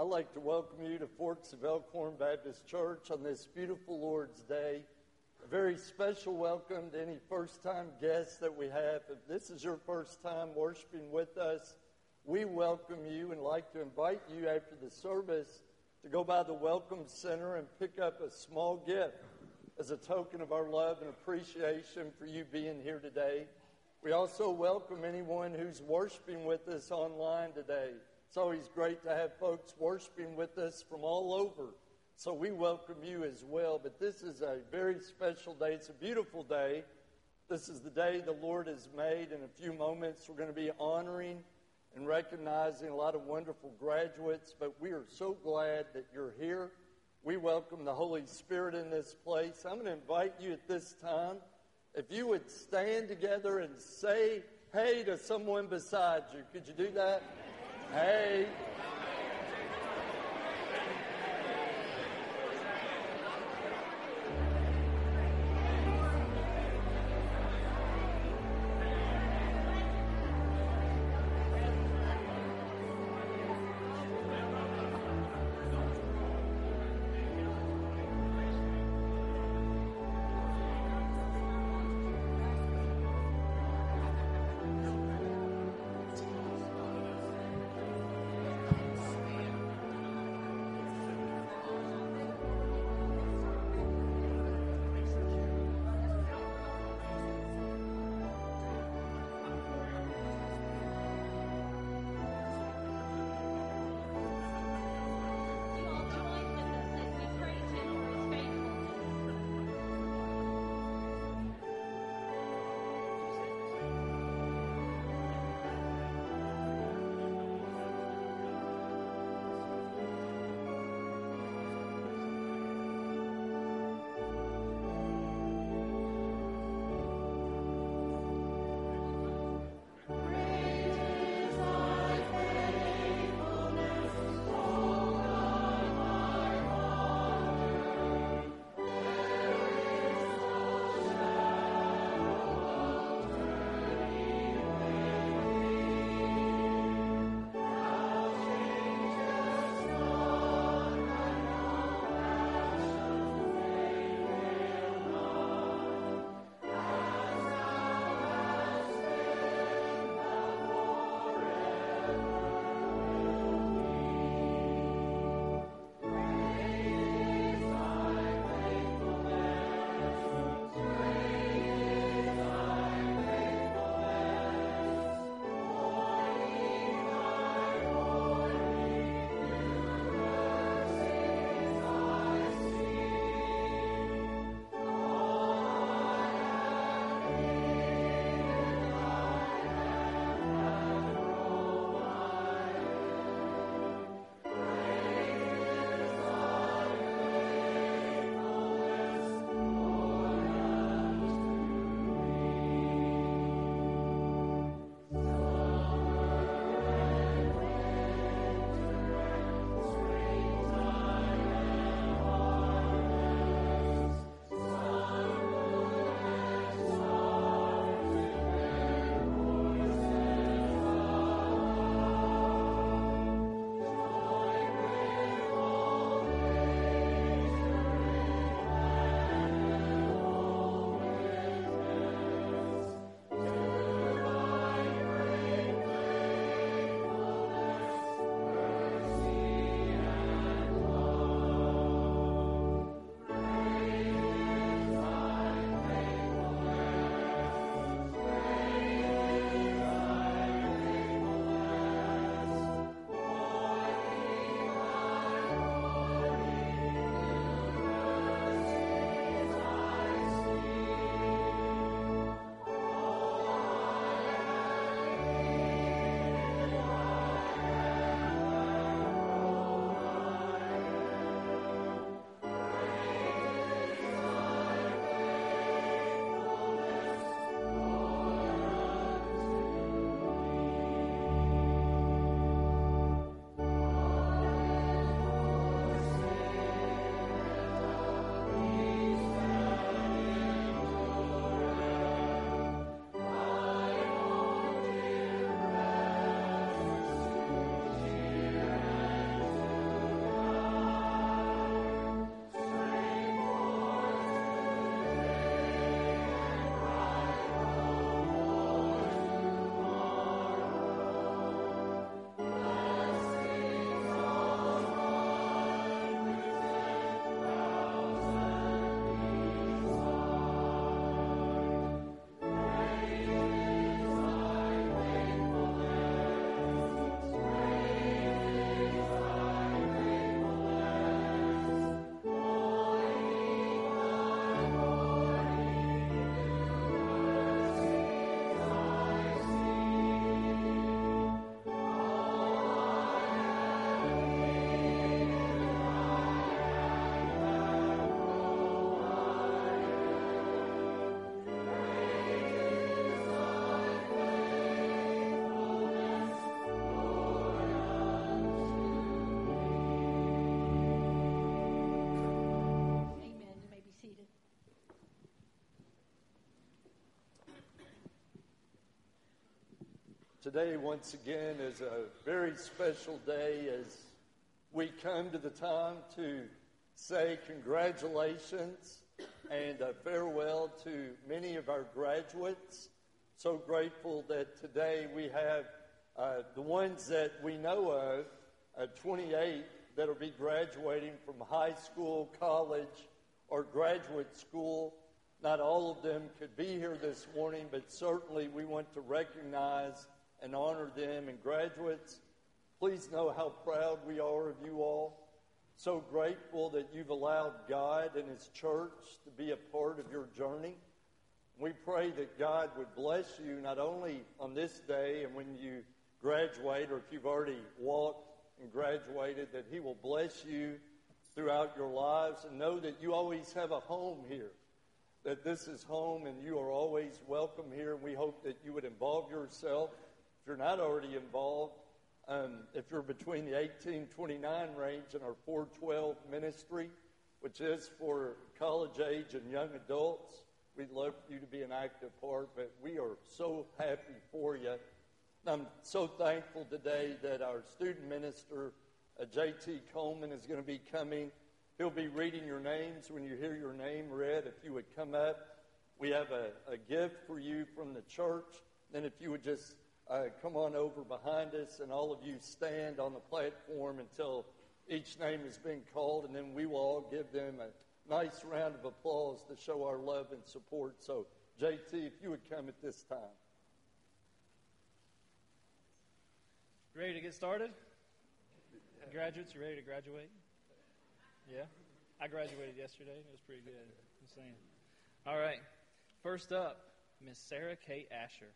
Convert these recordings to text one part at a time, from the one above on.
I'd like to welcome you to Forks of Elkhorn Baptist Church on this beautiful Lord's Day. A very special welcome to any first time guests that we have. If this is your first time worshiping with us, we welcome you and like to invite you after the service to go by the Welcome Center and pick up a small gift as a token of our love and appreciation for you being here today. We also welcome anyone who's worshiping with us online today. It's always great to have folks worshiping with us from all over. So we welcome you as well. But this is a very special day. It's a beautiful day. This is the day the Lord has made. In a few moments, we're going to be honoring and recognizing a lot of wonderful graduates. But we are so glad that you're here. We welcome the Holy Spirit in this place. I'm going to invite you at this time, if you would stand together and say hey to someone beside you. Could you do that? Hey. Today, once again, is a very special day as we come to the time to say congratulations and a farewell to many of our graduates. So grateful that today we have uh, the ones that we know of, uh, 28 that will be graduating from high school, college, or graduate school. Not all of them could be here this morning, but certainly we want to recognize and honor them. And graduates, please know how proud we are of you all. So grateful that you've allowed God and His church to be a part of your journey. We pray that God would bless you not only on this day and when you graduate, or if you've already walked and graduated, that He will bless you throughout your lives and know that you always have a home here. That this is home and you are always welcome here. We hope that you would involve yourself. If you're not already involved, um, if you're between the 1829 range in our 412 ministry, which is for college age and young adults, we'd love for you to be an active part, but we are so happy for you. I'm so thankful today that our student minister, uh, J.T. Coleman, is going to be coming. He'll be reading your names when you hear your name read. If you would come up, we have a, a gift for you from the church. Then, if you would just uh, come on over behind us, and all of you stand on the platform until each name has been called, and then we will all give them a nice round of applause to show our love and support. So, JT, if you would come at this time. Ready to get started? Graduates, you ready to graduate? Yeah? I graduated yesterday. It was pretty good. Insane. All right. First up, Miss Sarah Kate Asher.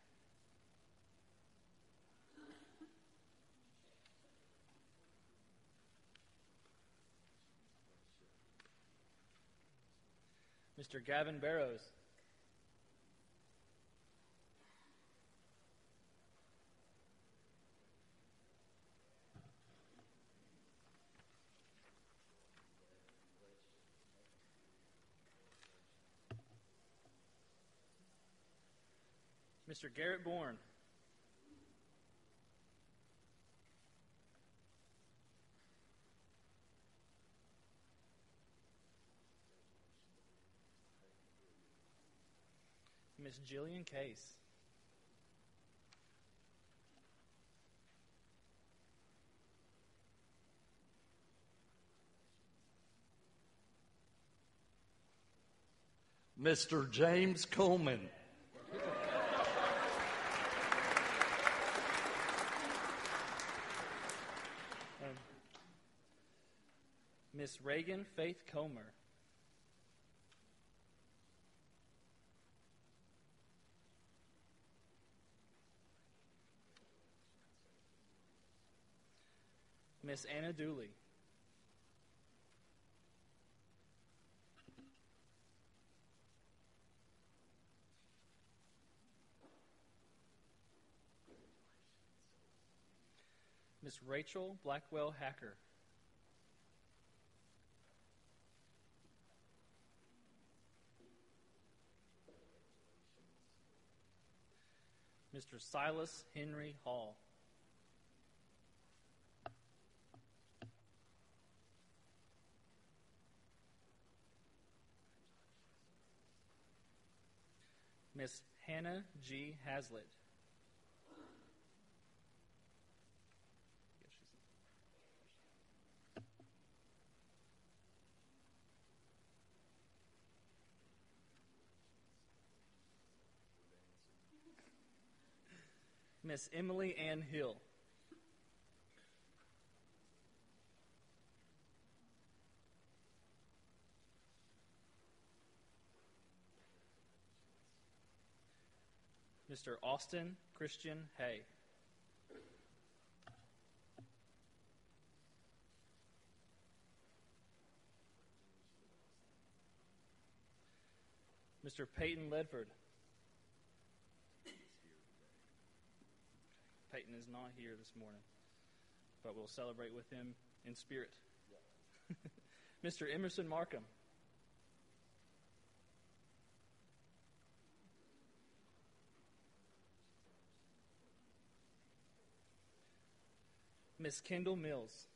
Mr. Gavin Barrows. Mr. Garrett Bourne. Miss Jillian Case. Mr. James Coleman. Um, Miss Reagan Faith Comer. Miss Anna Dooley. Miss Rachel Blackwell Hacker. Mr. Silas Henry Hall. Miss Hannah G. Hazlitt. Miss Emily Ann Hill. Mr. Austin Christian Hay. Mr. Peyton Ledford. Peyton is not here this morning, but we'll celebrate with him in spirit. Mr. Emerson Markham. Miss Kendall Mills.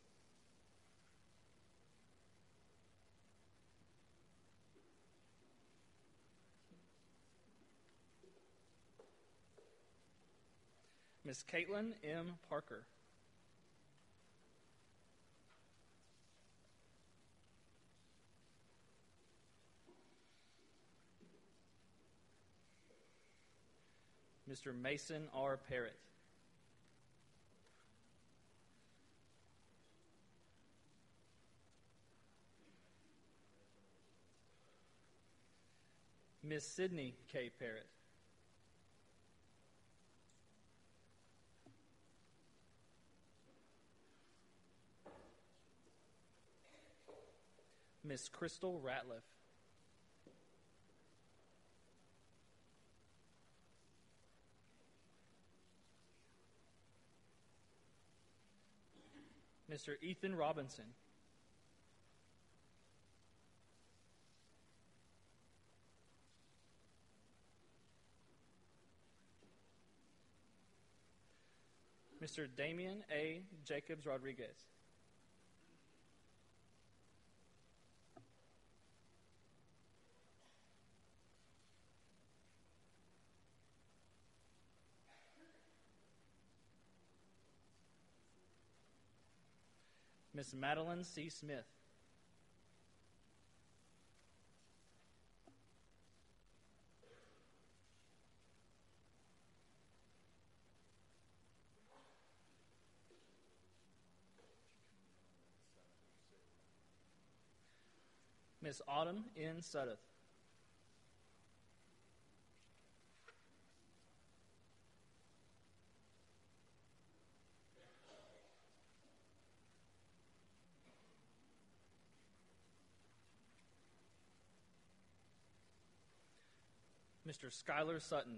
Miss Caitlin M. Parker. Mr. Mason R. Parrott. Miss Sydney K. Parrott. Miss Crystal Ratliff. Mr. Ethan Robinson. Mr. Damian A. Jacobs Rodriguez. Miss Madeline C. Smith. Miss Autumn N. Suddeth. Mr. Skylar Sutton.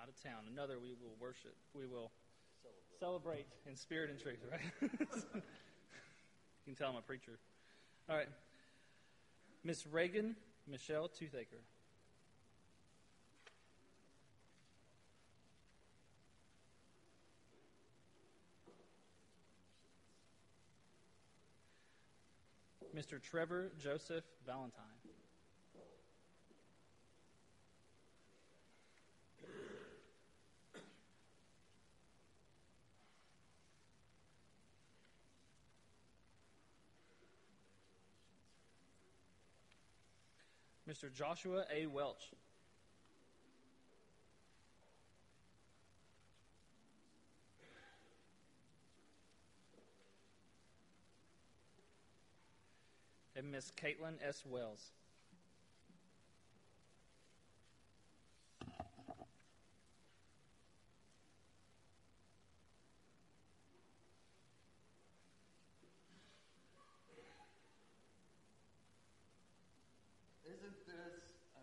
Out of town. Another we will worship. We will celebrate, in spirit and truth, right? you can tell I'm a preacher. All right. Miss Reagan Michelle Toothaker. Mr. Trevor Joseph Valentine. Mr. Joshua A. Welch. And Miss Caitlin S. Wells.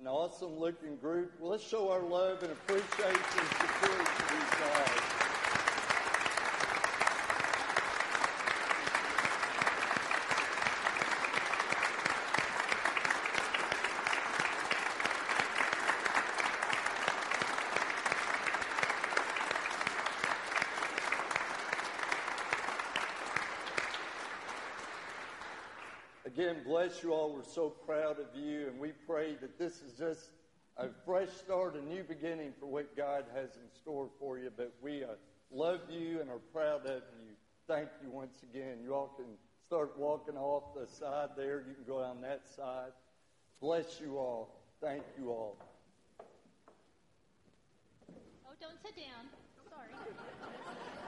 Awesome looking group? Let's show our love and appreciation to these guys. Again, bless you all. We're so proud of you, and we pray that this is just a fresh start, a new beginning for what God has in store for you. But we uh, love you and are proud of you. Thank you once again. You all can start walking off the side there. You can go down that side. Bless you all. Thank you all. Oh, don't sit down. Sorry.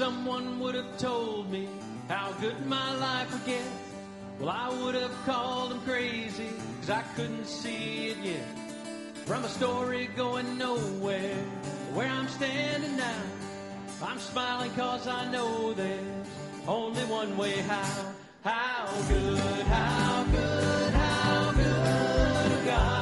Someone would have told me how good my life would get, well, I would have called them crazy, cause I couldn't see it yet. From a story going nowhere where I'm standing now, I'm smiling cause I know there's only one way how. How good, how good, how good God.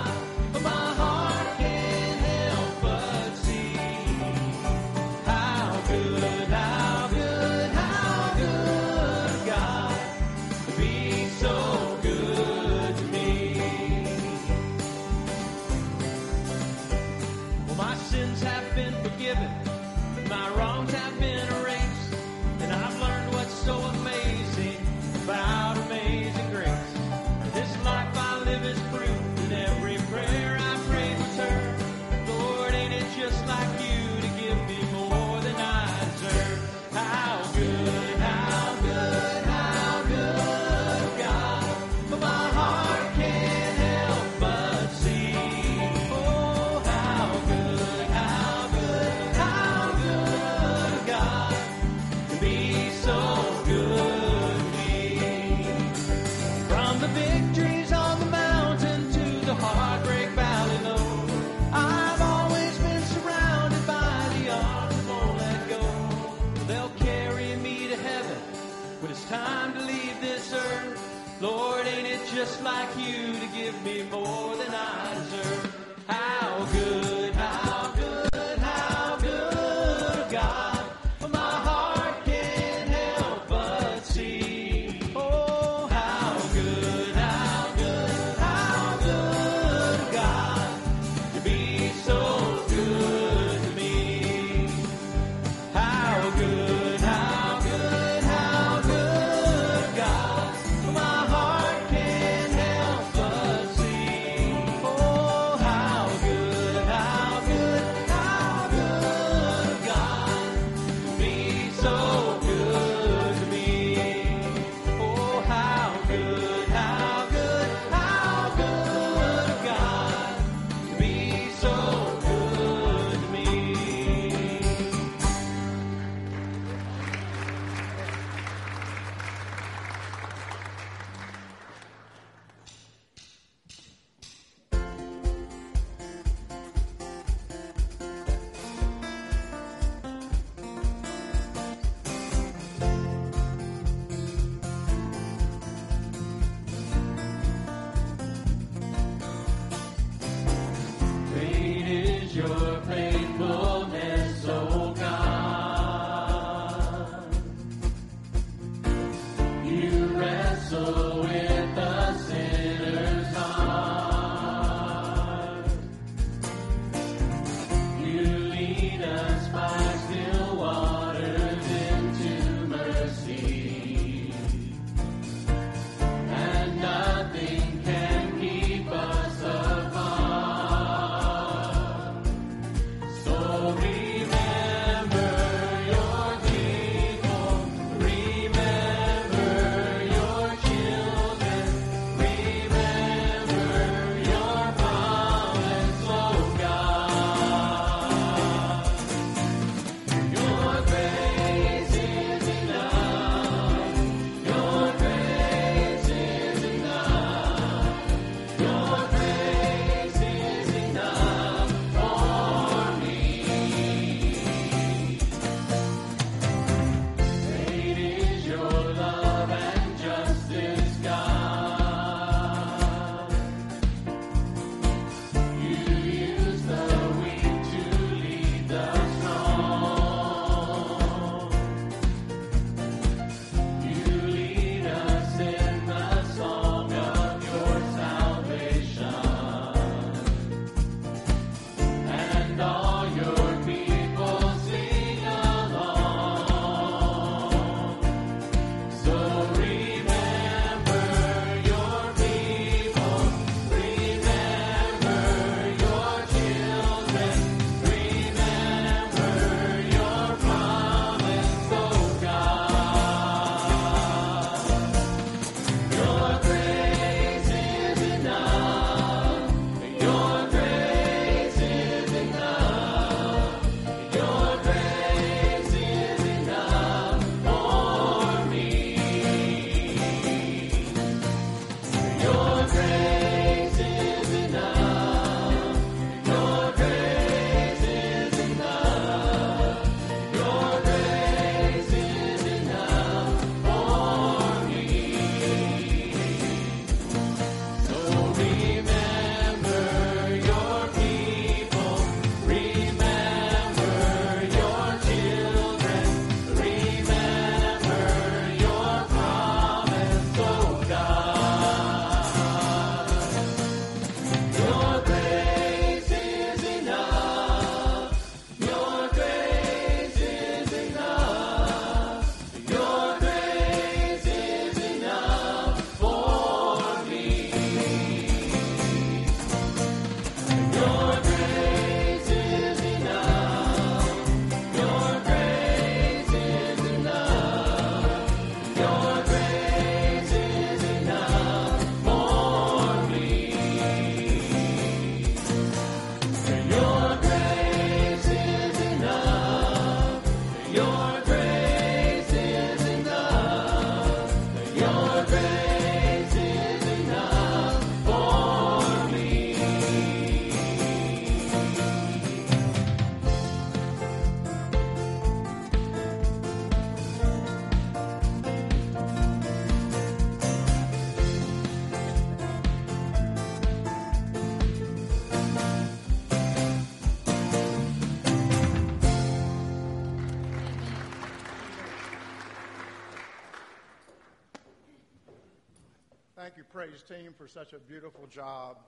Team, for such a beautiful job.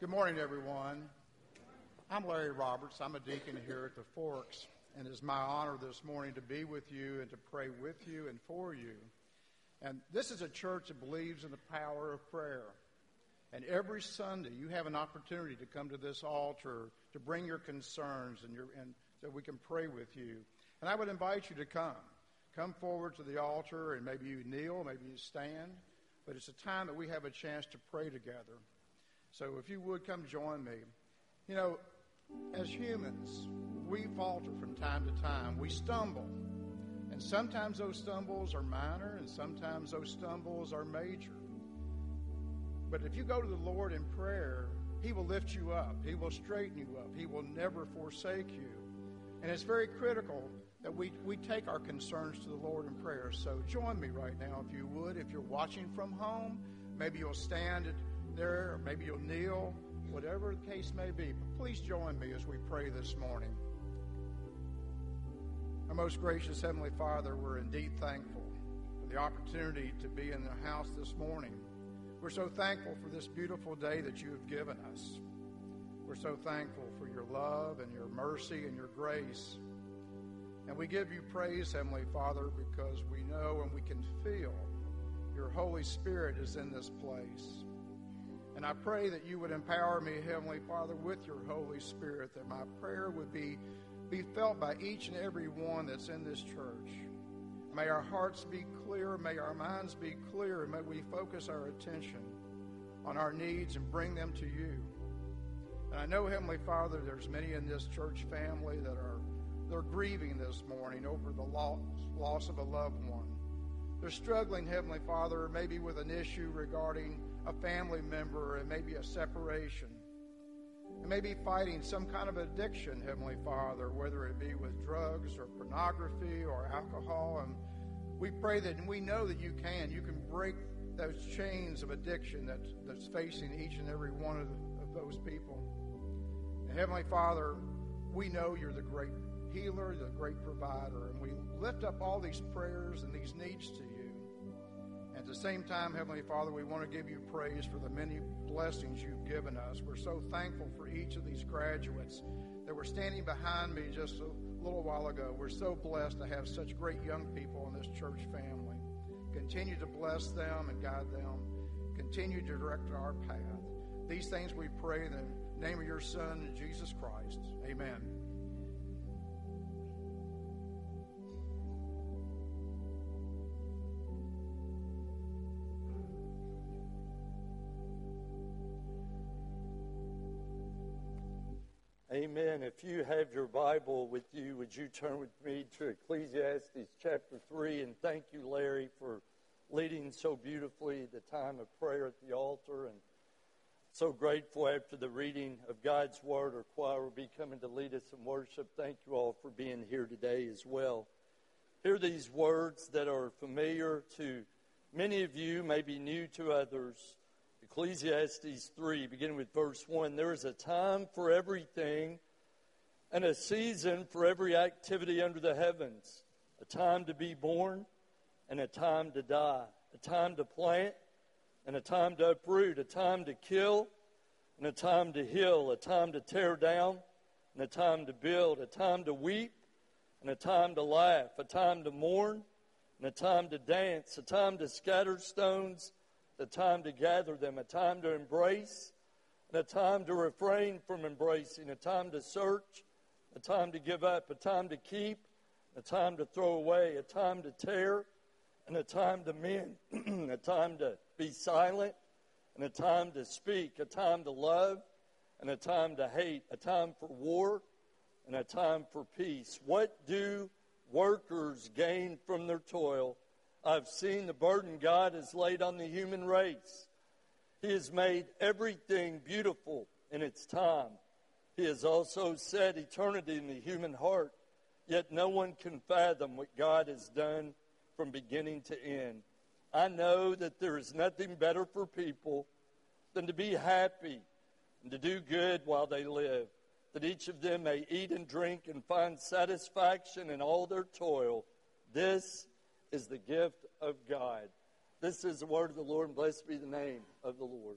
Good morning, everyone. I'm Larry Roberts. I'm a deacon here at the Forks, and it's my honor this morning to be with you and to pray with you and for you. And this is a church that believes in the power of prayer. And every Sunday, you have an opportunity to come to this altar to bring your concerns and, your, and so we can pray with you. And I would invite you to come. Come forward to the altar, and maybe you kneel, maybe you stand but it's a time that we have a chance to pray together. So if you would come join me. You know, as humans, we falter from time to time. We stumble. And sometimes those stumbles are minor, and sometimes those stumbles are major. But if you go to the Lord in prayer, He will lift you up, He will straighten you up, He will never forsake you. And it's very critical that we, we take our concerns to the Lord in prayer. So join me right now, if you would. If you're watching from home, maybe you'll stand there, or maybe you'll kneel, whatever the case may be. But please join me as we pray this morning. Our most gracious Heavenly Father, we're indeed thankful for the opportunity to be in the house this morning. We're so thankful for this beautiful day that you have given us. We're so thankful for your love and your mercy and your grace. And we give you praise, Heavenly Father, because we know and we can feel your Holy Spirit is in this place. And I pray that you would empower me, Heavenly Father, with your Holy Spirit, that my prayer would be, be felt by each and every one that's in this church. May our hearts be clear, may our minds be clear, and may we focus our attention on our needs and bring them to you. And I know, Heavenly Father, there's many in this church family that are they're grieving this morning over the loss, loss of a loved one. They're struggling, Heavenly Father, maybe with an issue regarding a family member and maybe a separation. And maybe fighting some kind of addiction, Heavenly Father, whether it be with drugs or pornography or alcohol. And we pray that, and we know that you can. You can break those chains of addiction that, that's facing each and every one of, the, of those people. And Heavenly Father, we know you're the great healer, the great provider. And we lift up all these prayers and these needs to you. At the same time, Heavenly Father, we want to give you praise for the many blessings you've given us. We're so thankful for each of these graduates that were standing behind me just a little while ago. We're so blessed to have such great young people in this church family. Continue to bless them and guide them. Continue to direct our path. These things we pray in the name of your Son, Jesus Christ. Amen. Amen. If you have your Bible with you, would you turn with me to Ecclesiastes chapter 3? And thank you, Larry, for leading so beautifully the time of prayer at the altar. And so grateful after the reading of God's Word. Our choir will be coming to lead us in worship. Thank you all for being here today as well. Hear these words that are familiar to many of you, maybe new to others. Ecclesiastes 3, beginning with verse 1 There is a time for everything and a season for every activity under the heavens, a time to be born and a time to die, a time to plant and a time to uproot, a time to kill and a time to heal, a time to tear down and a time to build, a time to weep and a time to laugh, a time to mourn and a time to dance, a time to scatter stones a time to gather them, a time to embrace, and a time to refrain from embracing, a time to search, a time to give up, a time to keep, a time to throw away, a time to tear, and a time to mend, a time to be silent, and a time to speak, a time to love, and a time to hate, a time for war, and a time for peace. What do workers gain from their toil? I've seen the burden God has laid on the human race. He has made everything beautiful in its time. He has also set eternity in the human heart, yet no one can fathom what God has done from beginning to end. I know that there is nothing better for people than to be happy and to do good while they live, that each of them may eat and drink and find satisfaction in all their toil. This is the gift of God. This is the word of the Lord, and blessed be the name of the Lord.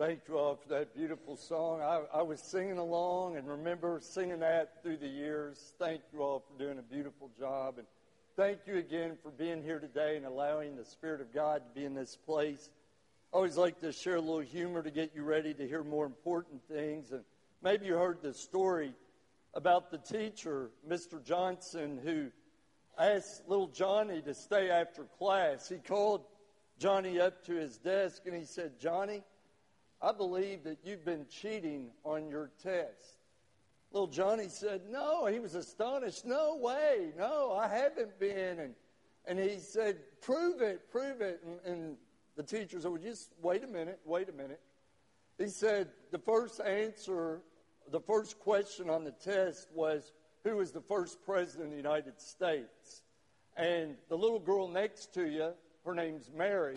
Thank you all for that beautiful song. I, I, was singing along and remember singing that through the years. Thank you all for doing a beautiful job. And thank you again for being here today and allowing the Spirit of God to be in this place. I always like to share a little humor to get you ready to hear more important things. And maybe you heard the story about the teacher, Mr. Johnson, who asked little Johnny to stay after class. He called Johnny up to his desk and he said, Johnny, I believe that you've been cheating on your test. Little Johnny said, No. He was astonished. No way. No, I haven't been. And, and he said, Prove it, prove it. And, and the teacher said, Well, just wait a minute, wait a minute. He said the first answer, the first question on the test was who was the first president of the United States? And the little girl next to you, her name's Mary,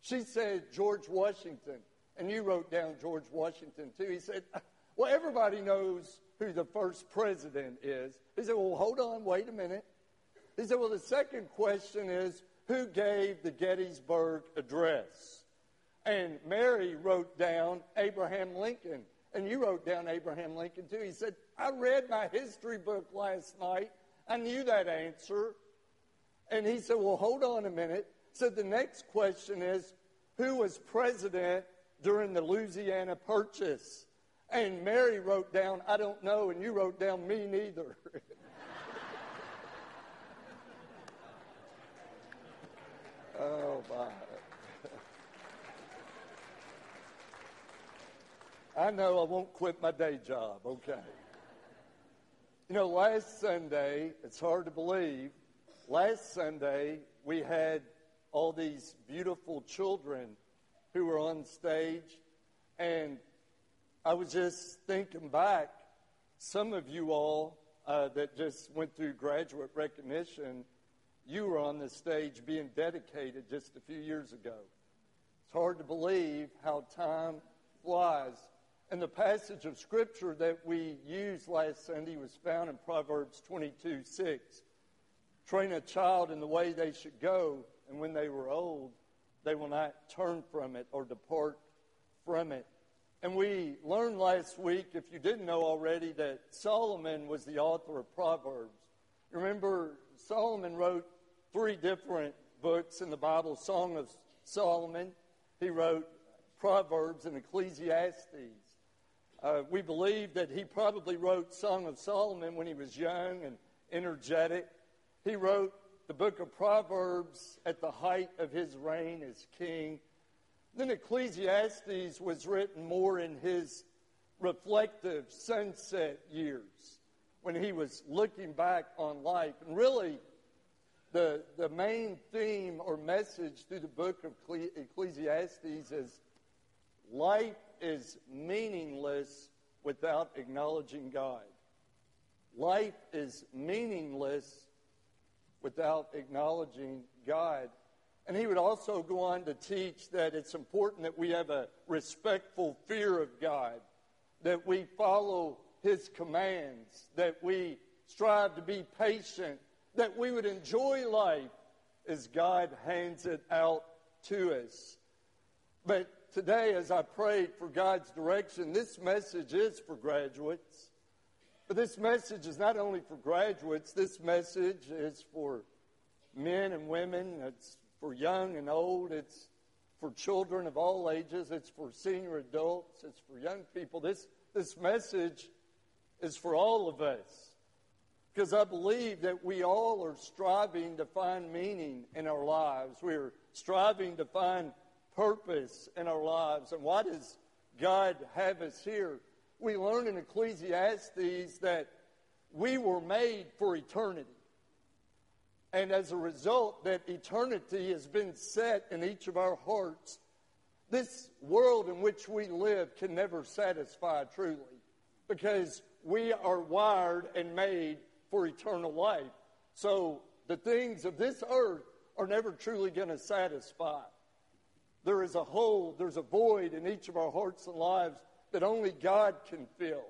she said George Washington. And you wrote down George Washington too. He said, Well, everybody knows who the first president is. He said, Well, hold on, wait a minute. He said, Well, the second question is who gave the Gettysburg Address? And Mary wrote down Abraham Lincoln. And you wrote down Abraham Lincoln too. He said, I read my history book last night. I knew that answer. And he said, Well, hold on a minute. So the next question is who was president during the Louisiana Purchase? And Mary wrote down, I don't know, and you wrote down, me neither. oh, my. I know I won't quit my day job, okay. You know, last Sunday, it's hard to believe, last Sunday we had all these beautiful children who were on stage, and I was just thinking back, some of you all uh, that just went through graduate recognition, you were on the stage being dedicated just a few years ago. It's hard to believe how time flies. And the passage of Scripture that we used last Sunday was found in Proverbs 22 6. Train a child in the way they should go, and when they were old, they will not turn from it or depart from it. And we learned last week, if you didn't know already, that Solomon was the author of Proverbs. Remember, Solomon wrote three different books in the Bible Song of Solomon, he wrote Proverbs and Ecclesiastes. Uh, we believe that he probably wrote Song of Solomon when he was young and energetic. He wrote the book of Proverbs at the height of his reign as king. Then Ecclesiastes was written more in his reflective sunset years when he was looking back on life. And really, the, the main theme or message through the book of Ecclesiastes is life is meaningless without acknowledging God. Life is meaningless without acknowledging God. And he would also go on to teach that it's important that we have a respectful fear of God, that we follow his commands, that we strive to be patient, that we would enjoy life as God hands it out to us. But today, as I prayed for God's direction, this message is for graduates. But this message is not only for graduates, this message is for men and women. It's for young and old. It's for children of all ages. It's for senior adults. It's for young people. This, this message is for all of us. Because I believe that we all are striving to find meaning in our lives. We're striving to find purpose in our lives. And why does God have us here? We learn in Ecclesiastes that we were made for eternity. And as a result, that eternity has been set in each of our hearts. This world in which we live can never satisfy truly because we are wired and made for eternal life. So the things of this earth are never truly going to satisfy. There is a hole, there's a void in each of our hearts and lives that only God can fill.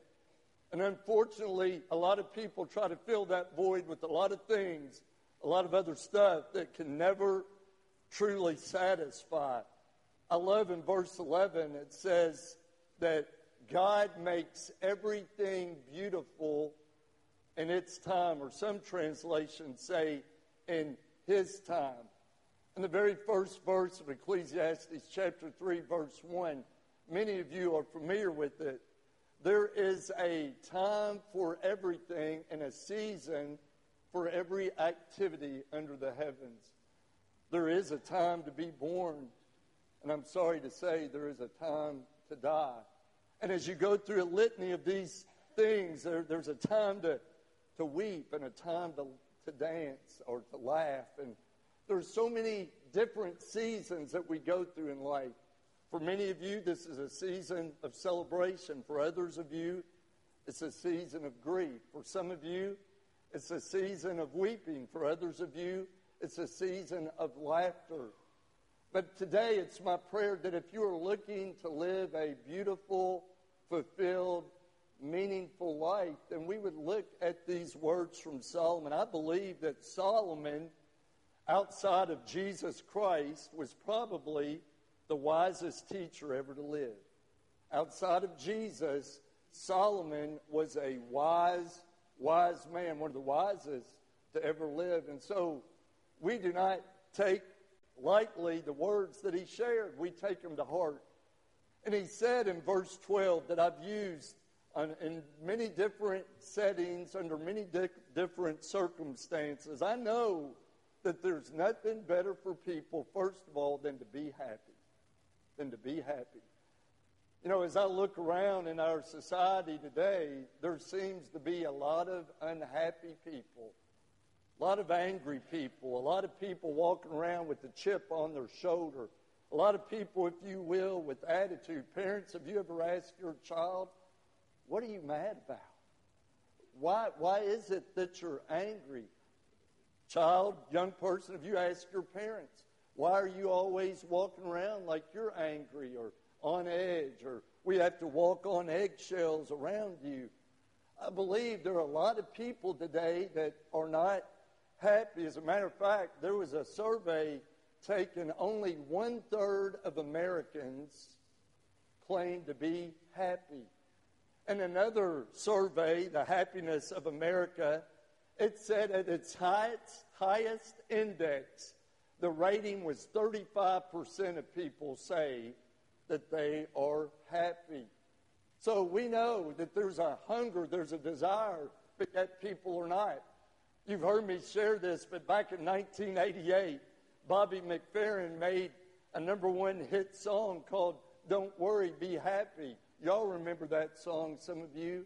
And unfortunately, a lot of people try to fill that void with a lot of things a lot of other stuff that can never truly satisfy. I love in verse 11, it says that God makes everything beautiful in its time, or some translations say in his time. In the very first verse of Ecclesiastes chapter 3, verse 1, many of you are familiar with it. There is a time for everything and a season for every activity under the heavens. There is a time to be born, and I'm sorry to say there is a time to die. And as you go through a litany of these things, there, there's a time to, to weep and a time to, to dance or to laugh. And there's so many different seasons that we go through in life. For many of you, this is a season of celebration. For others of you, it's a season of grief. For some of you, it's a season of weeping. For others of you, it's a season of laughter. But today, it's my prayer that if you are looking to live a beautiful, fulfilled, meaningful life, then we would look at these words from Solomon. I believe that Solomon, outside of Jesus Christ, was probably the wisest teacher ever to live. Outside of Jesus, Solomon was a wise, wise man, one of the wisest to ever live. And so we do not take lightly the words that he shared, we take them to heart. And he said in verse 12 that I've used on, in many different settings, under many di- different circumstances. I know that there's nothing better for people, first of all, than to be happy. Than to be happy. You know, as I look around in our society today, there seems to be a lot of unhappy people, a lot of angry people, a lot of people walking around with the chip on their shoulder, a lot of people, if you will, with attitude. Parents, have you ever asked your child, what are you mad about? Why, why is it that you're angry? Child, young person, have you asked your parents, why are you always walking around like you're angry or on edge or we have to walk on eggshells around you? I believe there are a lot of people today that are not happy. As a matter of fact, there was a survey taken, only one third of Americans claim to be happy. And another survey, The Happiness of America, it said at its highest, highest index, the rating was 35% of people say that they are happy. So we know that there's a hunger, there's a desire, but yet people are not. You've heard me share this, but back in 1988, Bobby McFerrin made a number one hit song called Don't Worry, Be Happy. Y'all remember that song, some of you?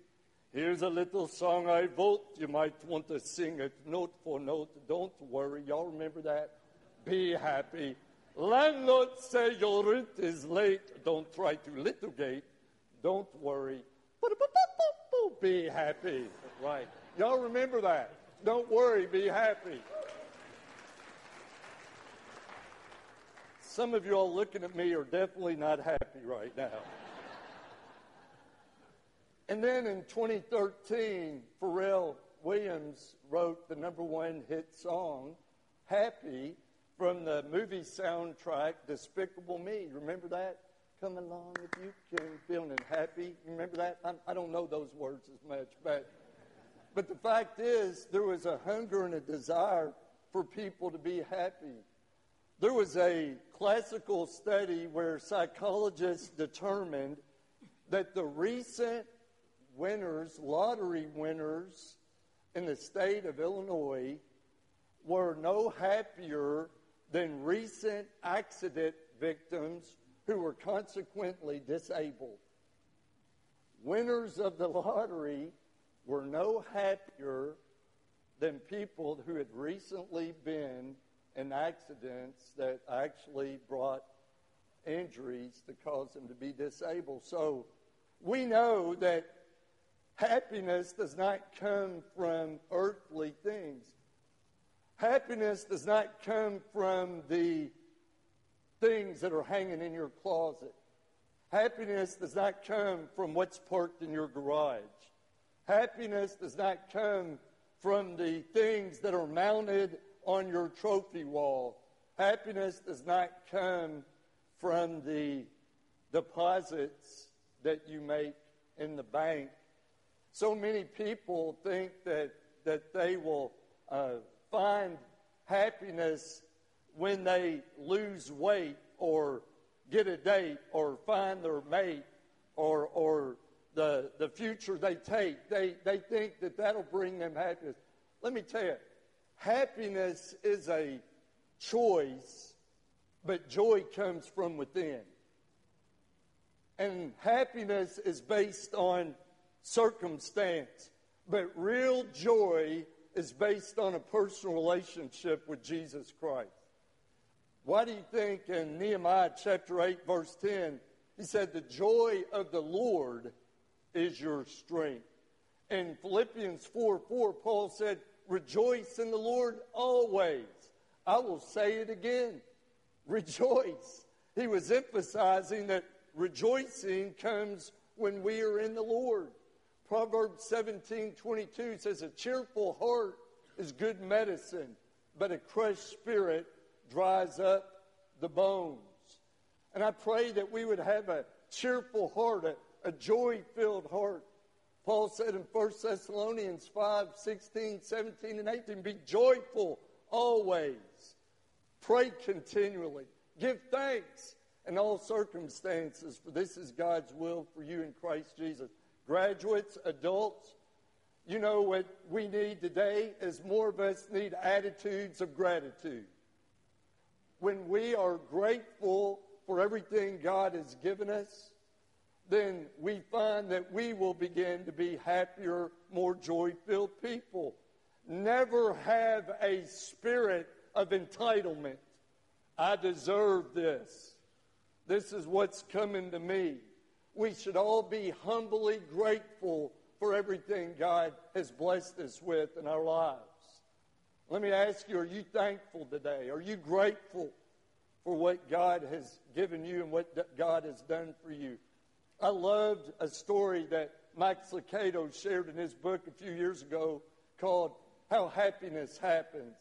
Here's a little song I wrote. You might want to sing it note for note. Don't worry. Y'all remember that? Be happy. Landlord say your rent is late. Don't try to litigate. Don't worry. Be happy. Right. Y'all remember that? Don't worry. Be happy. Some of you all looking at me are definitely not happy right now. And then in 2013, Pharrell Williams wrote the number one hit song, Happy, from the movie soundtrack Despicable Me. Remember that? Come along if you can, feeling happy. Remember that? I, I don't know those words as much, but but the fact is, there was a hunger and a desire for people to be happy. There was a classical study where psychologists determined that the recent winners, lottery winners in the state of Illinois, were no happier than recent accident victims who were consequently disabled. Winners of the lottery were no happier than people who had recently been in accidents that actually brought injuries to cause them to be disabled. So we know that Happiness does not come from earthly things. Happiness does not come from the things that are hanging in your closet. Happiness does not come from what's parked in your garage. Happiness does not come from the things that are mounted on your trophy wall. Happiness does not come from the deposits that you make in the bank so many people think that, that they will uh, find happiness when they lose weight or get a date or find their mate or, or the, the future they take. They, they think that that'll bring them happiness. Let me tell you, happiness is a choice, but joy comes from within. And happiness is based on circumstance. But real joy is based on a personal relationship with Jesus Christ. Why do you think in Nehemiah chapter 8, verse 10, he said, The joy of the Lord is your strength? In Philippians 4 4, Paul said, Rejoice in the Lord always. I will say it again. Rejoice. He was emphasizing that rejoicing comes when we are in the Lord. Proverbs 17 22 says, A cheerful heart is good medicine, but a crushed spirit dries up the bones. And I pray that we would have a cheerful heart, a, a joy filled heart. Paul said in 1 Thessalonians 5 16, 17, and 18, Be joyful always, pray continually, give thanks in all circumstances, for this is God's will for you in Christ Jesus. Graduates, adults, you know what we need today is more of us need attitudes of gratitude. When we are grateful for everything God has given us, then we find that we will begin to be happier, more joy filled people. Never have a spirit of entitlement. I deserve this. This is what's coming to me. We should all be humbly grateful for everything God has blessed us with in our lives. Let me ask you are you thankful today? Are you grateful for what God has given you and what God has done for you? I loved a story that Max Lucado shared in his book a few years ago called How Happiness Happens.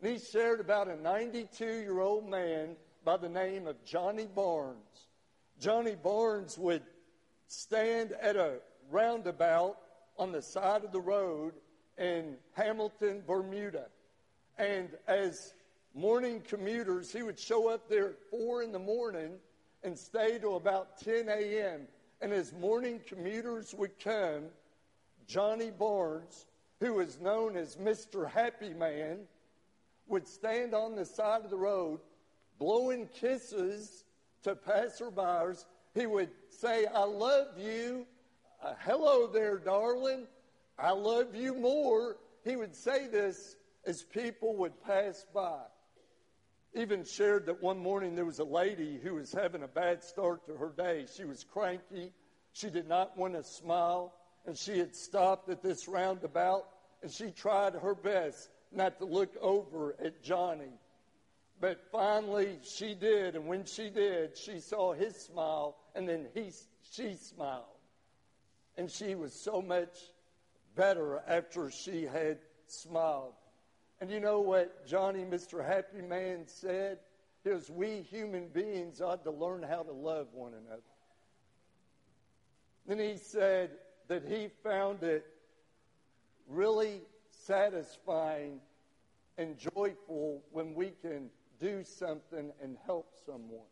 And he shared about a 92 year old man by the name of Johnny Barnes. Johnny Barnes would stand at a roundabout on the side of the road in Hamilton, Bermuda. And as morning commuters, he would show up there at 4 in the morning and stay till about 10 a.m. And as morning commuters would come, Johnny Barnes, who was known as Mr. Happy Man, would stand on the side of the road blowing kisses to passersby. He would say, I love you. Uh, hello there, darling. I love you more. He would say this as people would pass by even shared that one morning there was a lady who was having a bad start to her day. She was cranky. She did not want to smile. And she had stopped at this roundabout and she tried her best not to look over at Johnny. But finally she did. And when she did, she saw his smile and then he, she smiled. And she was so much better after she had smiled. And you know what Johnny, Mr. Happy Man, said? He Is we human beings ought to learn how to love one another. Then he said that he found it really satisfying and joyful when we can do something and help someone.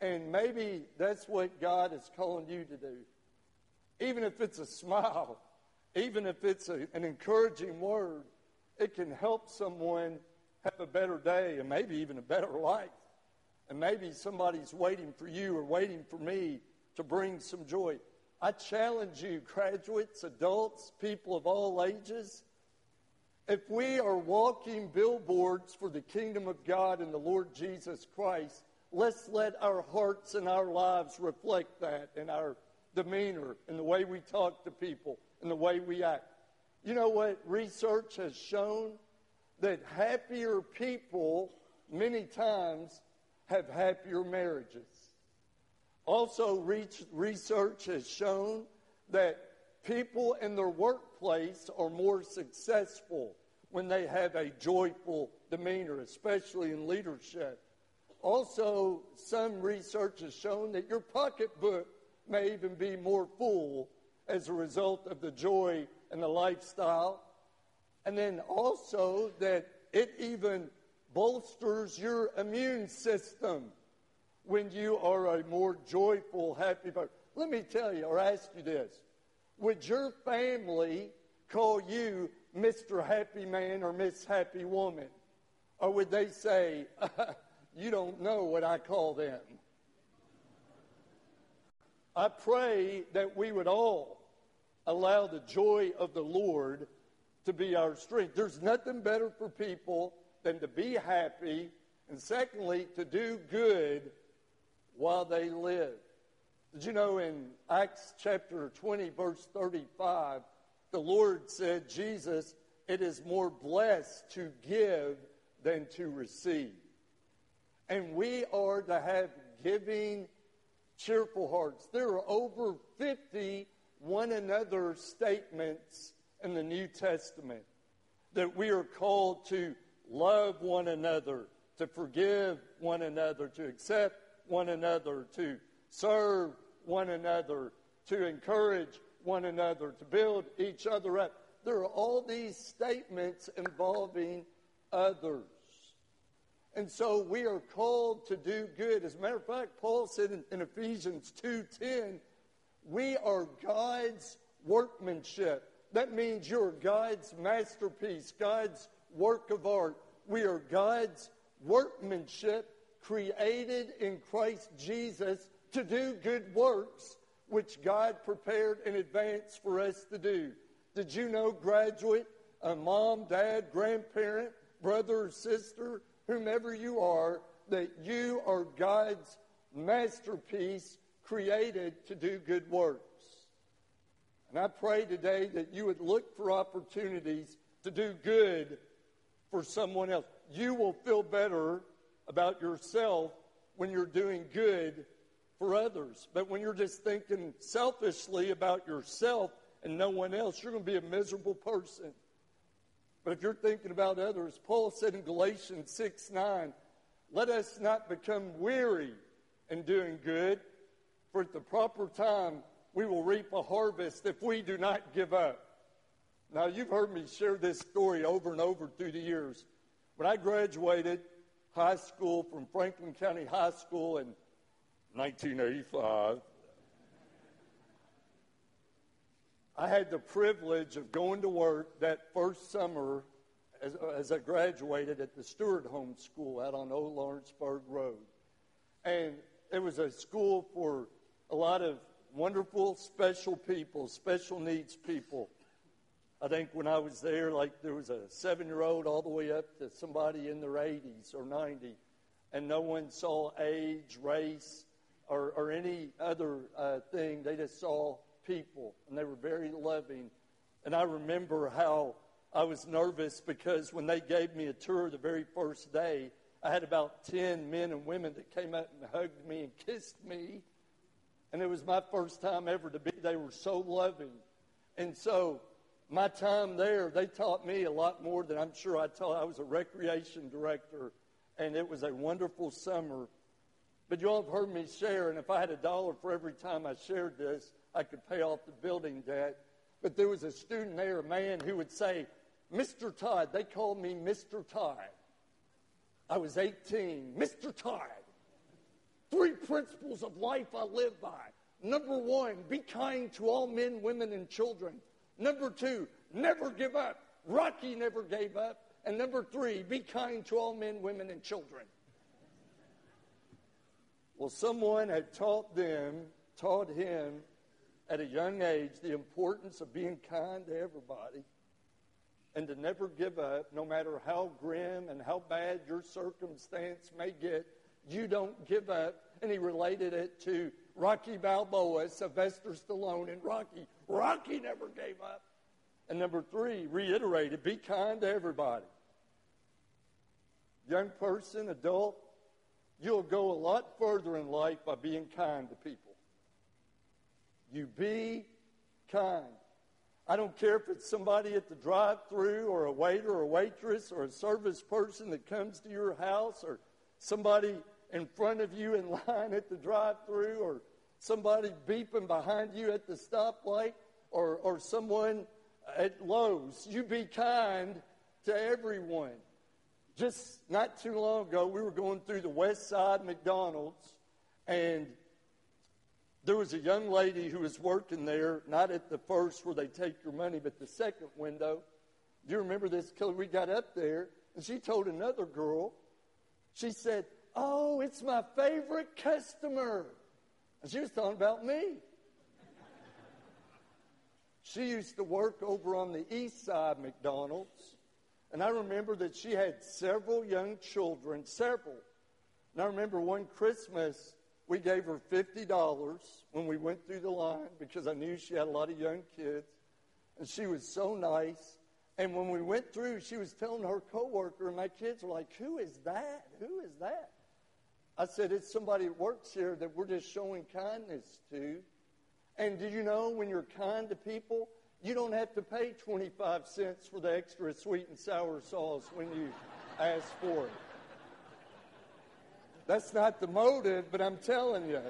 And maybe that's what God is calling you to do. Even if it's a smile, even if it's a, an encouraging word, it can help someone have a better day and maybe even a better life. And maybe somebody's waiting for you or waiting for me to bring some joy. I challenge you, graduates, adults, people of all ages, if we are walking billboards for the kingdom of God and the Lord Jesus Christ, let's let our hearts and our lives reflect that in our demeanor, in the way we talk to people, in the way we act. You know what research has shown? That happier people many times have happier marriages. Also, research has shown that people in their workplace are more successful when they have a joyful demeanor, especially in leadership. Also, some research has shown that your pocketbook may even be more full as a result of the joy and the lifestyle. And then also that it even bolsters your immune system when you are a more joyful, happy person. Let me tell you or ask you this. Would your family call you Mr. Happy Man or Miss Happy Woman? Or would they say, You don't know what I call them? I pray that we would all allow the joy of the Lord to be our strength. There's nothing better for people than to be happy And secondly, to do good while they live. Did you know in Acts chapter 20, verse 35, the Lord said, Jesus, it is more blessed to give than to receive. And we are to have giving, cheerful hearts. There are over 50 one another statements in the New Testament that we are called to love one another, to forgive one another, to accept one another, to serve one another, to encourage one another, to build each other up. There are all these statements involving others. And so we are called to do good. As a matter of fact, Paul said in, in Ephesians 2:10, we are God's workmanship. That means you're God's masterpiece, God's work of art. We are God's workmanship created in Christ Jesus to do good works which God prepared in advance for us to do. Did you know, graduate, a mom, dad, grandparent, brother sister, whomever you are, that you are God's masterpiece created to do good works? And I pray today that you would look for opportunities to do good for someone else. You will feel better about yourself when you're doing good for others. But when you're just thinking selfishly about yourself and no one else, you're going to be a miserable person. But if you're thinking about others, Paul said in Galatians 6 9, let us not become weary in doing good, for at the proper time we will reap a harvest if we do not give up. Now, you've heard me share this story over and over through the years. When I graduated high school from Franklin County High School in 1985, I had the privilege of going to work that first summer as, as I graduated at the Stewart Home School out on Old Lawrenceburg Road. And it was a school for a lot of wonderful, special people, special needs people. I think when I was there, like there was a seven year old all the way up to somebody in their 80s or 90, and no one saw age, race, or, or any other uh, thing. They just saw people, and they were very loving. And I remember how I was nervous because when they gave me a tour the very first day, I had about 10 men and women that came up and hugged me and kissed me. And it was my first time ever to be. They were so loving. And so my time there, they taught me a lot more than I'm sure I taught. I was a recreation director, and it was a wonderful summer. But you all have heard me share, and if I had a dollar for every time I shared this, I could pay off the building debt. But there was a student there, a man, who would say, Mr. Todd, they called me Mr. Todd. I was 18. Mr. Todd, Three principles of life I live by. Number one, be kind to all men, women, and children. Number two, never give up. Rocky never gave up. And number three, be kind to all men, women, and children. Well, someone had taught them, taught him at a young age the importance of being kind to everybody and to never give up, no matter how grim and how bad your circumstance may get you don't give up. And he related it to Rocky Balboa, Sylvester Stallone, and Rocky. Rocky never gave up. And number three, reiterated be kind to everybody. Young person, adult, you'll go a lot further in life by being kind to people. You be kind. I don't care if it's somebody at the drive through or a waiter or a waitress or a service person that comes to your house or somebody in front of you in line at the drive through or somebody beeping behind you at the stoplight or, or someone at Lowe's. You be kind to everyone. Just not too long ago, we were going through the West Side McDonald's, and there was a young lady who was working there, not at the first where they take your money, but the second window. Do you remember this? We got up there, and she told another girl, she said, Oh, it's my favorite customer. And she was talking about me. She used to work over on the east side McDonald's. And I remember that she had several young children, several. And I remember one Christmas, we gave her $50 when we went through the line because I knew she had a lot of young kids. And she was so nice. And when we went through, she was telling her coworker, and my kids were like, Who is that? Who is that? I said, It's somebody that works here that we're just showing kindness to. And do you know when you're kind to people, you don't have to pay 25 cents for the extra sweet and sour sauce when you ask for it. That's not the motive, but I'm telling you.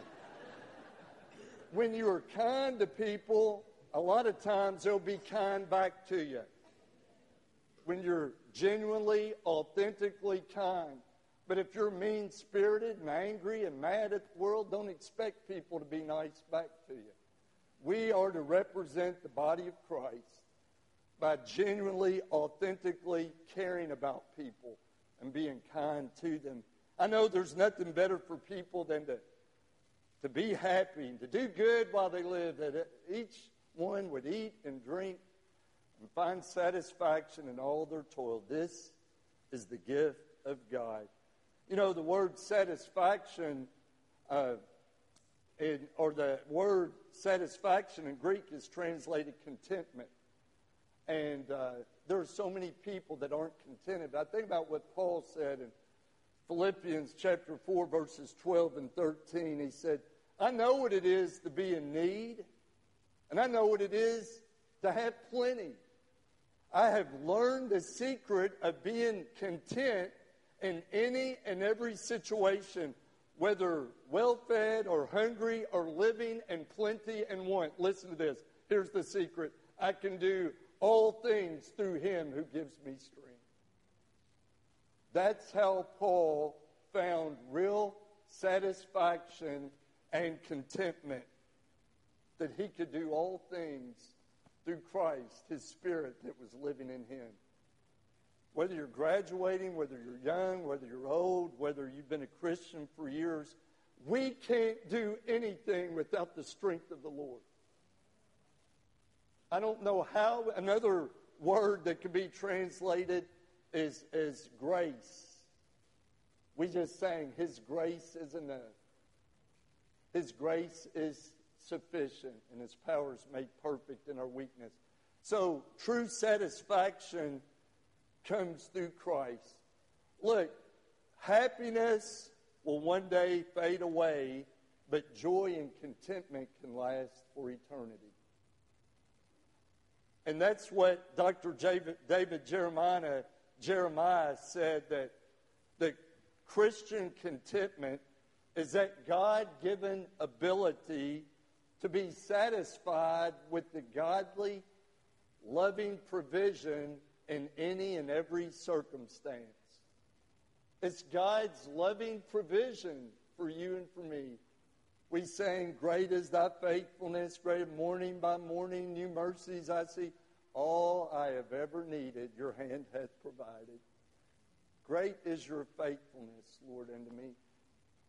When you are kind to people, a lot of times they'll be kind back to you. When you're genuinely, authentically kind. But if you're mean spirited and angry and mad at the world, don't expect people to be nice back to you. We are to represent the body of Christ by genuinely, authentically caring about people and being kind to them. I know there's nothing better for people than to, to be happy and to do good while they live, that each one would eat and drink and find satisfaction in all their toil. This is the gift of God. You know, the word satisfaction uh, in, or the word satisfaction in Greek is translated contentment. And uh, there are so many people that aren't contented. But I think about what Paul said in Philippians chapter 4, verses 12 and 13. He said, I know what it is to be in need, and I know what it is to have plenty. I have learned the secret of being content in any and every situation whether well fed or hungry or living in plenty and want. Listen to this. Here's the secret I can do all things through him who gives me strength. That's how Paul found real satisfaction and contentment. That he could do all things through Christ, his spirit that was living in him. Whether you're graduating, whether you're young, whether you're old, whether you've been a Christian for years, we can't do anything without the strength of the Lord. I don't know how another word that could be translated is, is grace. We just sang, His grace is enough. His grace is sufficient, and His power is made perfect in our weakness. So, true satisfaction comes through Christ. Look, happiness will one day fade away, but joy and contentment can last for eternity. And that's what Dr. David, Jeremiah, Jeremiah said that the Christian contentment is that God given ability to be satisfied with the godly, loving provision in any and every circumstance. It's God's loving provision for you and for me. We sang, Great is thy faithfulness, great morning by morning, new mercies I see. All I have ever needed, your hand hath provided. Great is your faithfulness, Lord, unto me.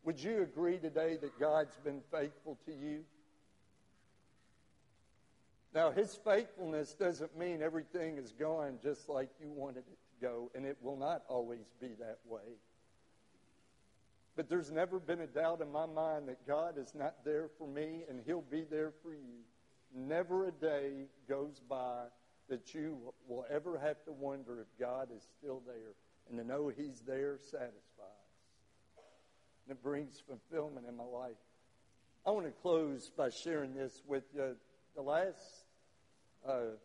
Would you agree today that God's been faithful to you? Now, his faithfulness doesn't mean everything is going just like you wanted it to go, and it will not always be that way. But there's never been a doubt in my mind that God is not there for me, and he'll be there for you. Never a day goes by that you will ever have to wonder if God is still there. And to know he's there satisfies. And it brings fulfillment in my life. I want to close by sharing this with you. The last uh,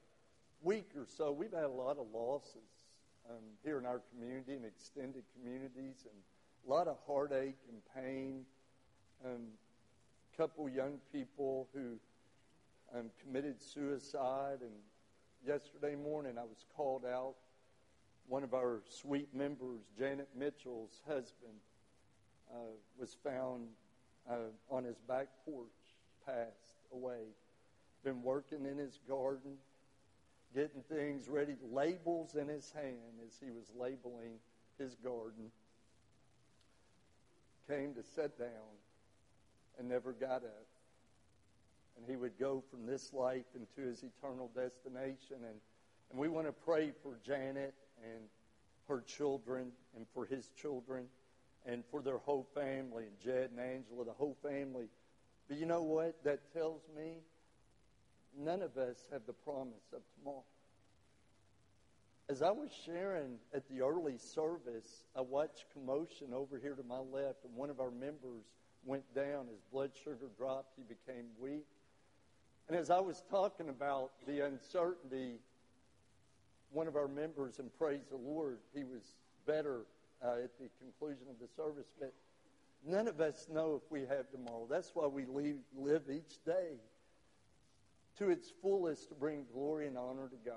week or so, we've had a lot of losses um, here in our community and extended communities, and a lot of heartache and pain. A um, couple young people who um, committed suicide, and yesterday morning I was called out. One of our sweet members, Janet Mitchell's husband, uh, was found uh, on his back porch, passed away been working in his garden, getting things ready, labels in his hand as he was labeling his garden. Came to sit down and never got up. And he would go from this life into his eternal destination. And, and we want to pray for Janet and her children and for his children and for their whole family and Jed and Angela, the whole family. But you know what? That tells me none of us have the promise of tomorrow. As I was sharing at the early service, I watched commotion over here to my left, and one of our members went down. His blood sugar dropped. He became weak. And as I was talking about the uncertainty, one of our members, and praise the Lord, he was better uh, at the conclusion of the service. But none of us know if we have tomorrow. That's why we leave, live each day to its fullest to bring glory and honor to God.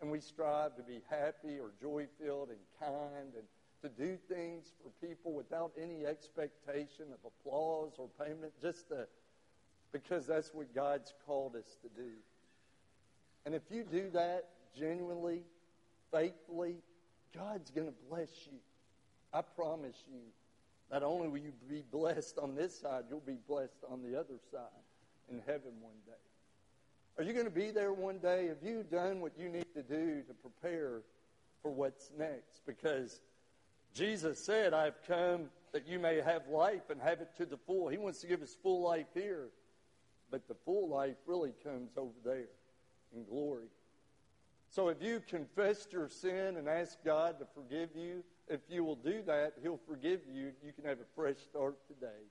And we strive to be happy or joy filled and kind and to do things for people without any expectation of applause or payment, just to, because that's what God's called us to do. And if you do that genuinely, faithfully, God's going to bless you. I promise you. Not only will you be blessed on this side, you'll be blessed on the other side in heaven one day. Are you going to be there one day? Have you done what you need to do to prepare for what's next? Because Jesus said, I've come that you may have life and have it to the full. He wants to give us full life here, but the full life really comes over there in glory. So if you confess your sin and ask God to forgive you, if you will do that, He'll forgive you. You can have a fresh start today.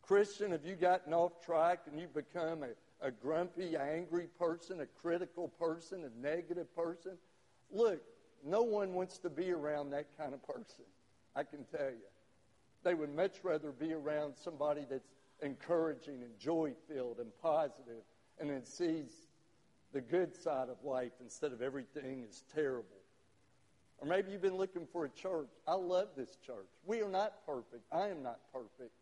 Christian, have you gotten off track and you've become a, a grumpy, angry person, a critical person, a negative person? Look, no one wants to be around that kind of person. I can tell you. They would much rather be around somebody that's encouraging and joy filled and positive and then sees the good side of life instead of everything is terrible. Or maybe you've been looking for a church. I love this church. We are not perfect. I am not perfect.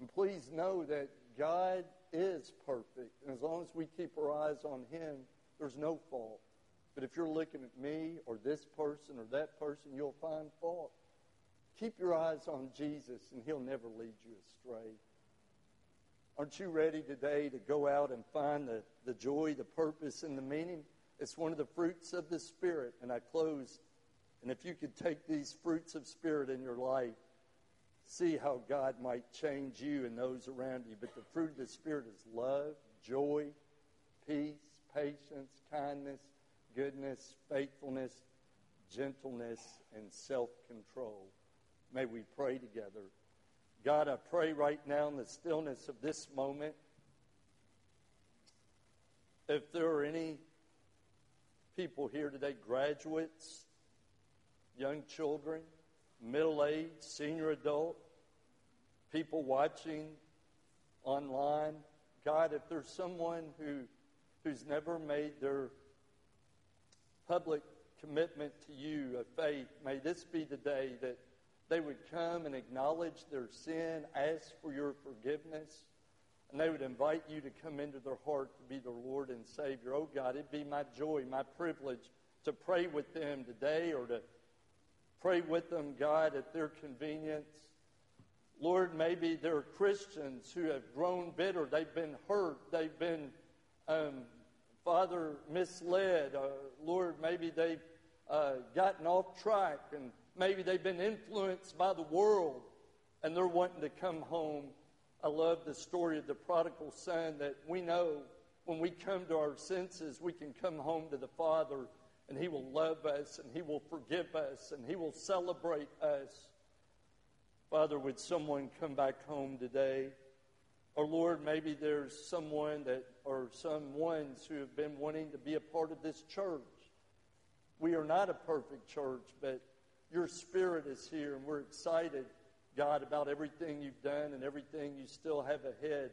And please know that God is perfect. And as long as we keep our eyes on Him, there's no fault. But if you're looking at me or this person or that person, you'll find fault. Keep your eyes on Jesus, and He'll never lead you astray. Aren't you ready today to go out and find the, the joy, the purpose, and the meaning? It's one of the fruits of the Spirit. And I close. And if you could take these fruits of Spirit in your life, see how God might change you and those around you. But the fruit of the Spirit is love, joy, peace, patience, kindness, goodness, faithfulness, gentleness, and self control. May we pray together. God, I pray right now in the stillness of this moment, if there are any people here today, graduates, young children, middle aged, senior adult, people watching online, God, if there's someone who, who's never made their public commitment to you of faith, may this be the day that they would come and acknowledge their sin, ask for your forgiveness, and they would invite you to come into their heart to be their Lord and Savior. Oh God, it'd be my joy, my privilege to pray with them today or to pray with them, God, at their convenience. Lord, maybe there are Christians who have grown bitter. They've been hurt. They've been, um, Father, misled. Uh, Lord, maybe they've uh, gotten off track and Maybe they've been influenced by the world and they're wanting to come home. I love the story of the prodigal son that we know when we come to our senses, we can come home to the Father and He will love us and He will forgive us and He will celebrate us. Father, would someone come back home today? Or Lord, maybe there's someone that, or some ones who have been wanting to be a part of this church. We are not a perfect church, but your spirit is here, and we're excited, God, about everything you've done and everything you still have ahead.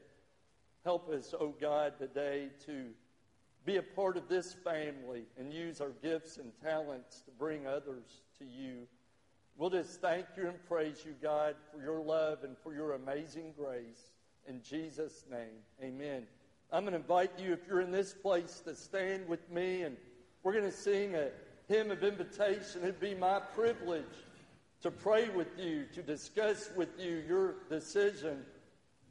Help us, oh God, today to be a part of this family and use our gifts and talents to bring others to you. We'll just thank you and praise you, God, for your love and for your amazing grace. In Jesus' name, amen. I'm going to invite you, if you're in this place, to stand with me, and we're going to sing a hymn of invitation. It'd be my privilege to pray with you, to discuss with you your decision,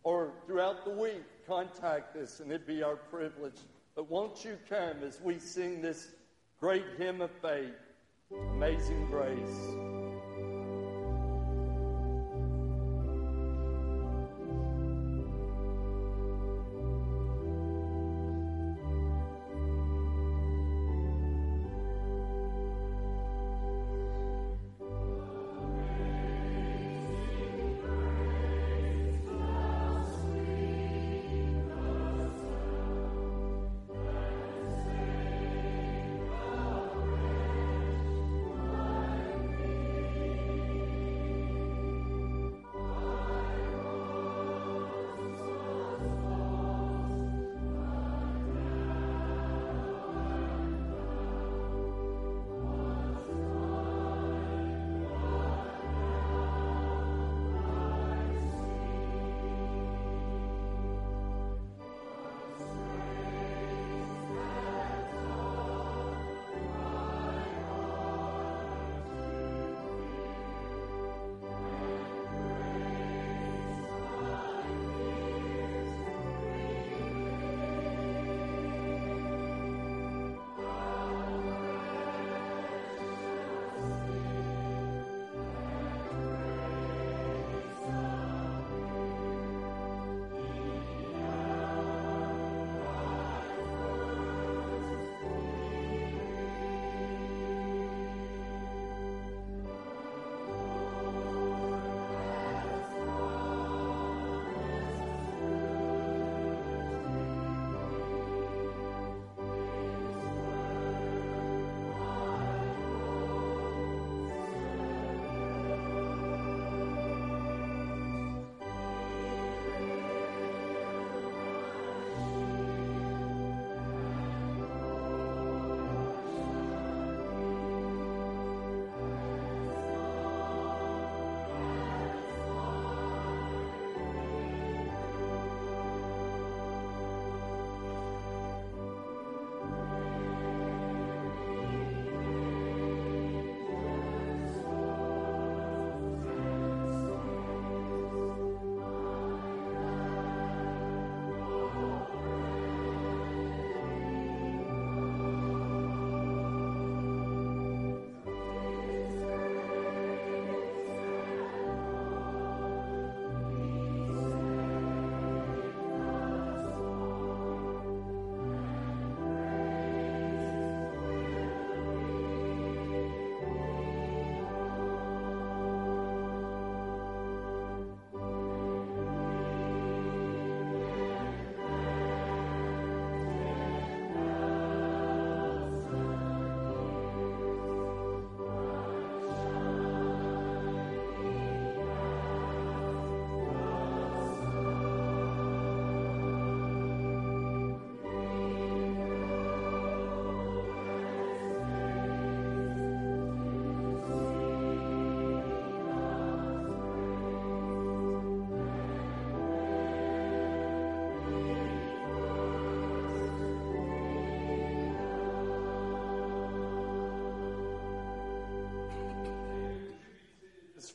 or throughout the week, contact us, and it'd be our privilege. But won't you come as we sing this great hymn of faith? Amazing Grace.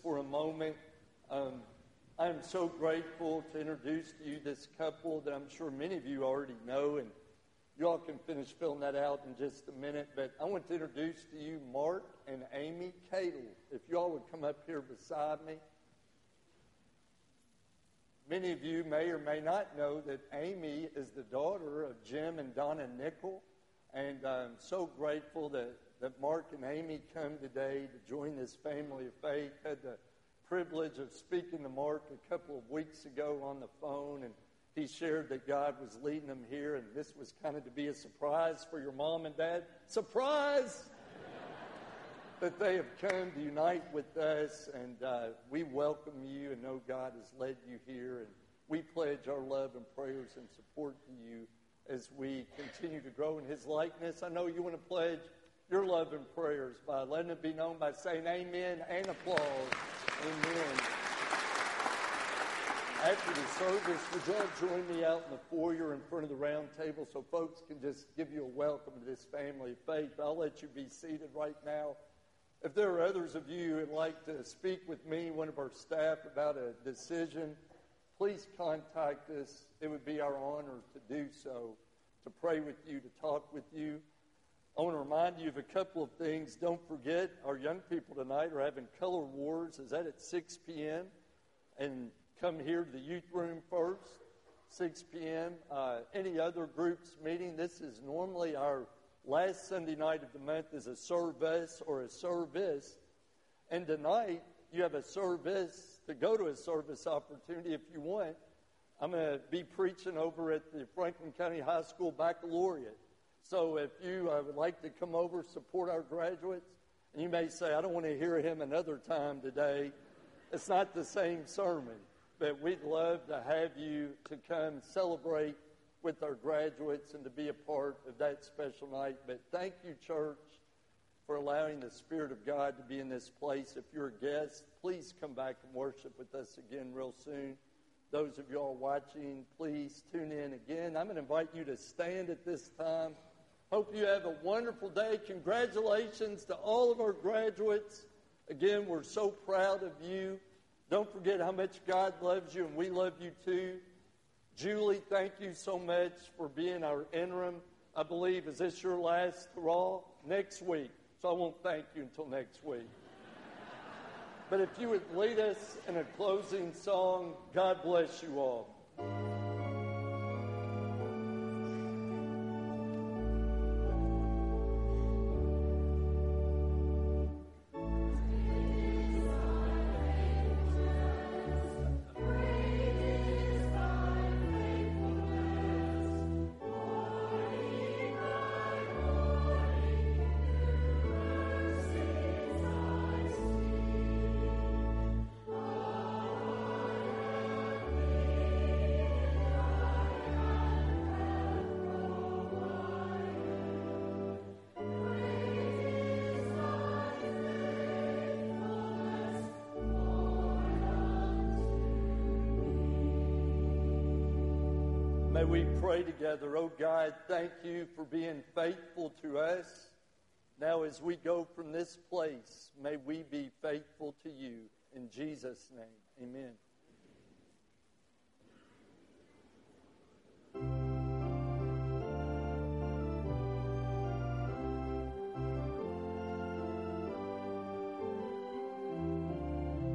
For a moment. Um, I am so grateful to introduce to you this couple that I'm sure many of you already know, and you all can finish filling that out in just a minute. But I want to introduce to you Mark and Amy Cadle. If you all would come up here beside me. Many of you may or may not know that Amy is the daughter of Jim and Donna Nickel, and I'm so grateful that that Mark and Amy come today to join this family of faith. Had the privilege of speaking to Mark a couple of weeks ago on the phone, and he shared that God was leading them here, and this was kind of to be a surprise for your mom and dad. Surprise! that they have come to unite with us, and uh, we welcome you and know God has led you here, and we pledge our love and prayers and support to you as we continue to grow in His likeness. I know you want to pledge your love and prayers by letting it be known by saying amen and applause. Amen. After the service, would y'all join me out in the foyer in front of the round table so folks can just give you a welcome to this family of faith? I'll let you be seated right now. If there are others of you who'd like to speak with me, one of our staff, about a decision, please contact us. It would be our honor to do so, to pray with you, to talk with you. I want to remind you of a couple of things. Don't forget, our young people tonight are having Color Wars. Is that at 6 p.m.? And come here to the youth room first, 6 p.m. Uh, any other groups meeting? This is normally our last Sunday night of the month is a service or a service. And tonight, you have a service to go to a service opportunity if you want. I'm going to be preaching over at the Franklin County High School Baccalaureate. So if you uh, would like to come over, support our graduates, and you may say, I don't want to hear him another time today. It's not the same sermon, but we'd love to have you to come celebrate with our graduates and to be a part of that special night. But thank you, church, for allowing the Spirit of God to be in this place. If you're a guest, please come back and worship with us again real soon. Those of you all watching, please tune in again. I'm going to invite you to stand at this time. Hope you have a wonderful day. Congratulations to all of our graduates. Again, we're so proud of you. Don't forget how much God loves you, and we love you too. Julie, thank you so much for being our interim. I believe, is this your last hurrah? Next week. So I won't thank you until next week. But if you would lead us in a closing song, God bless you all. We pray together. Oh God, thank you for being faithful to us. Now, as we go from this place, may we be faithful to you. In Jesus' name, amen.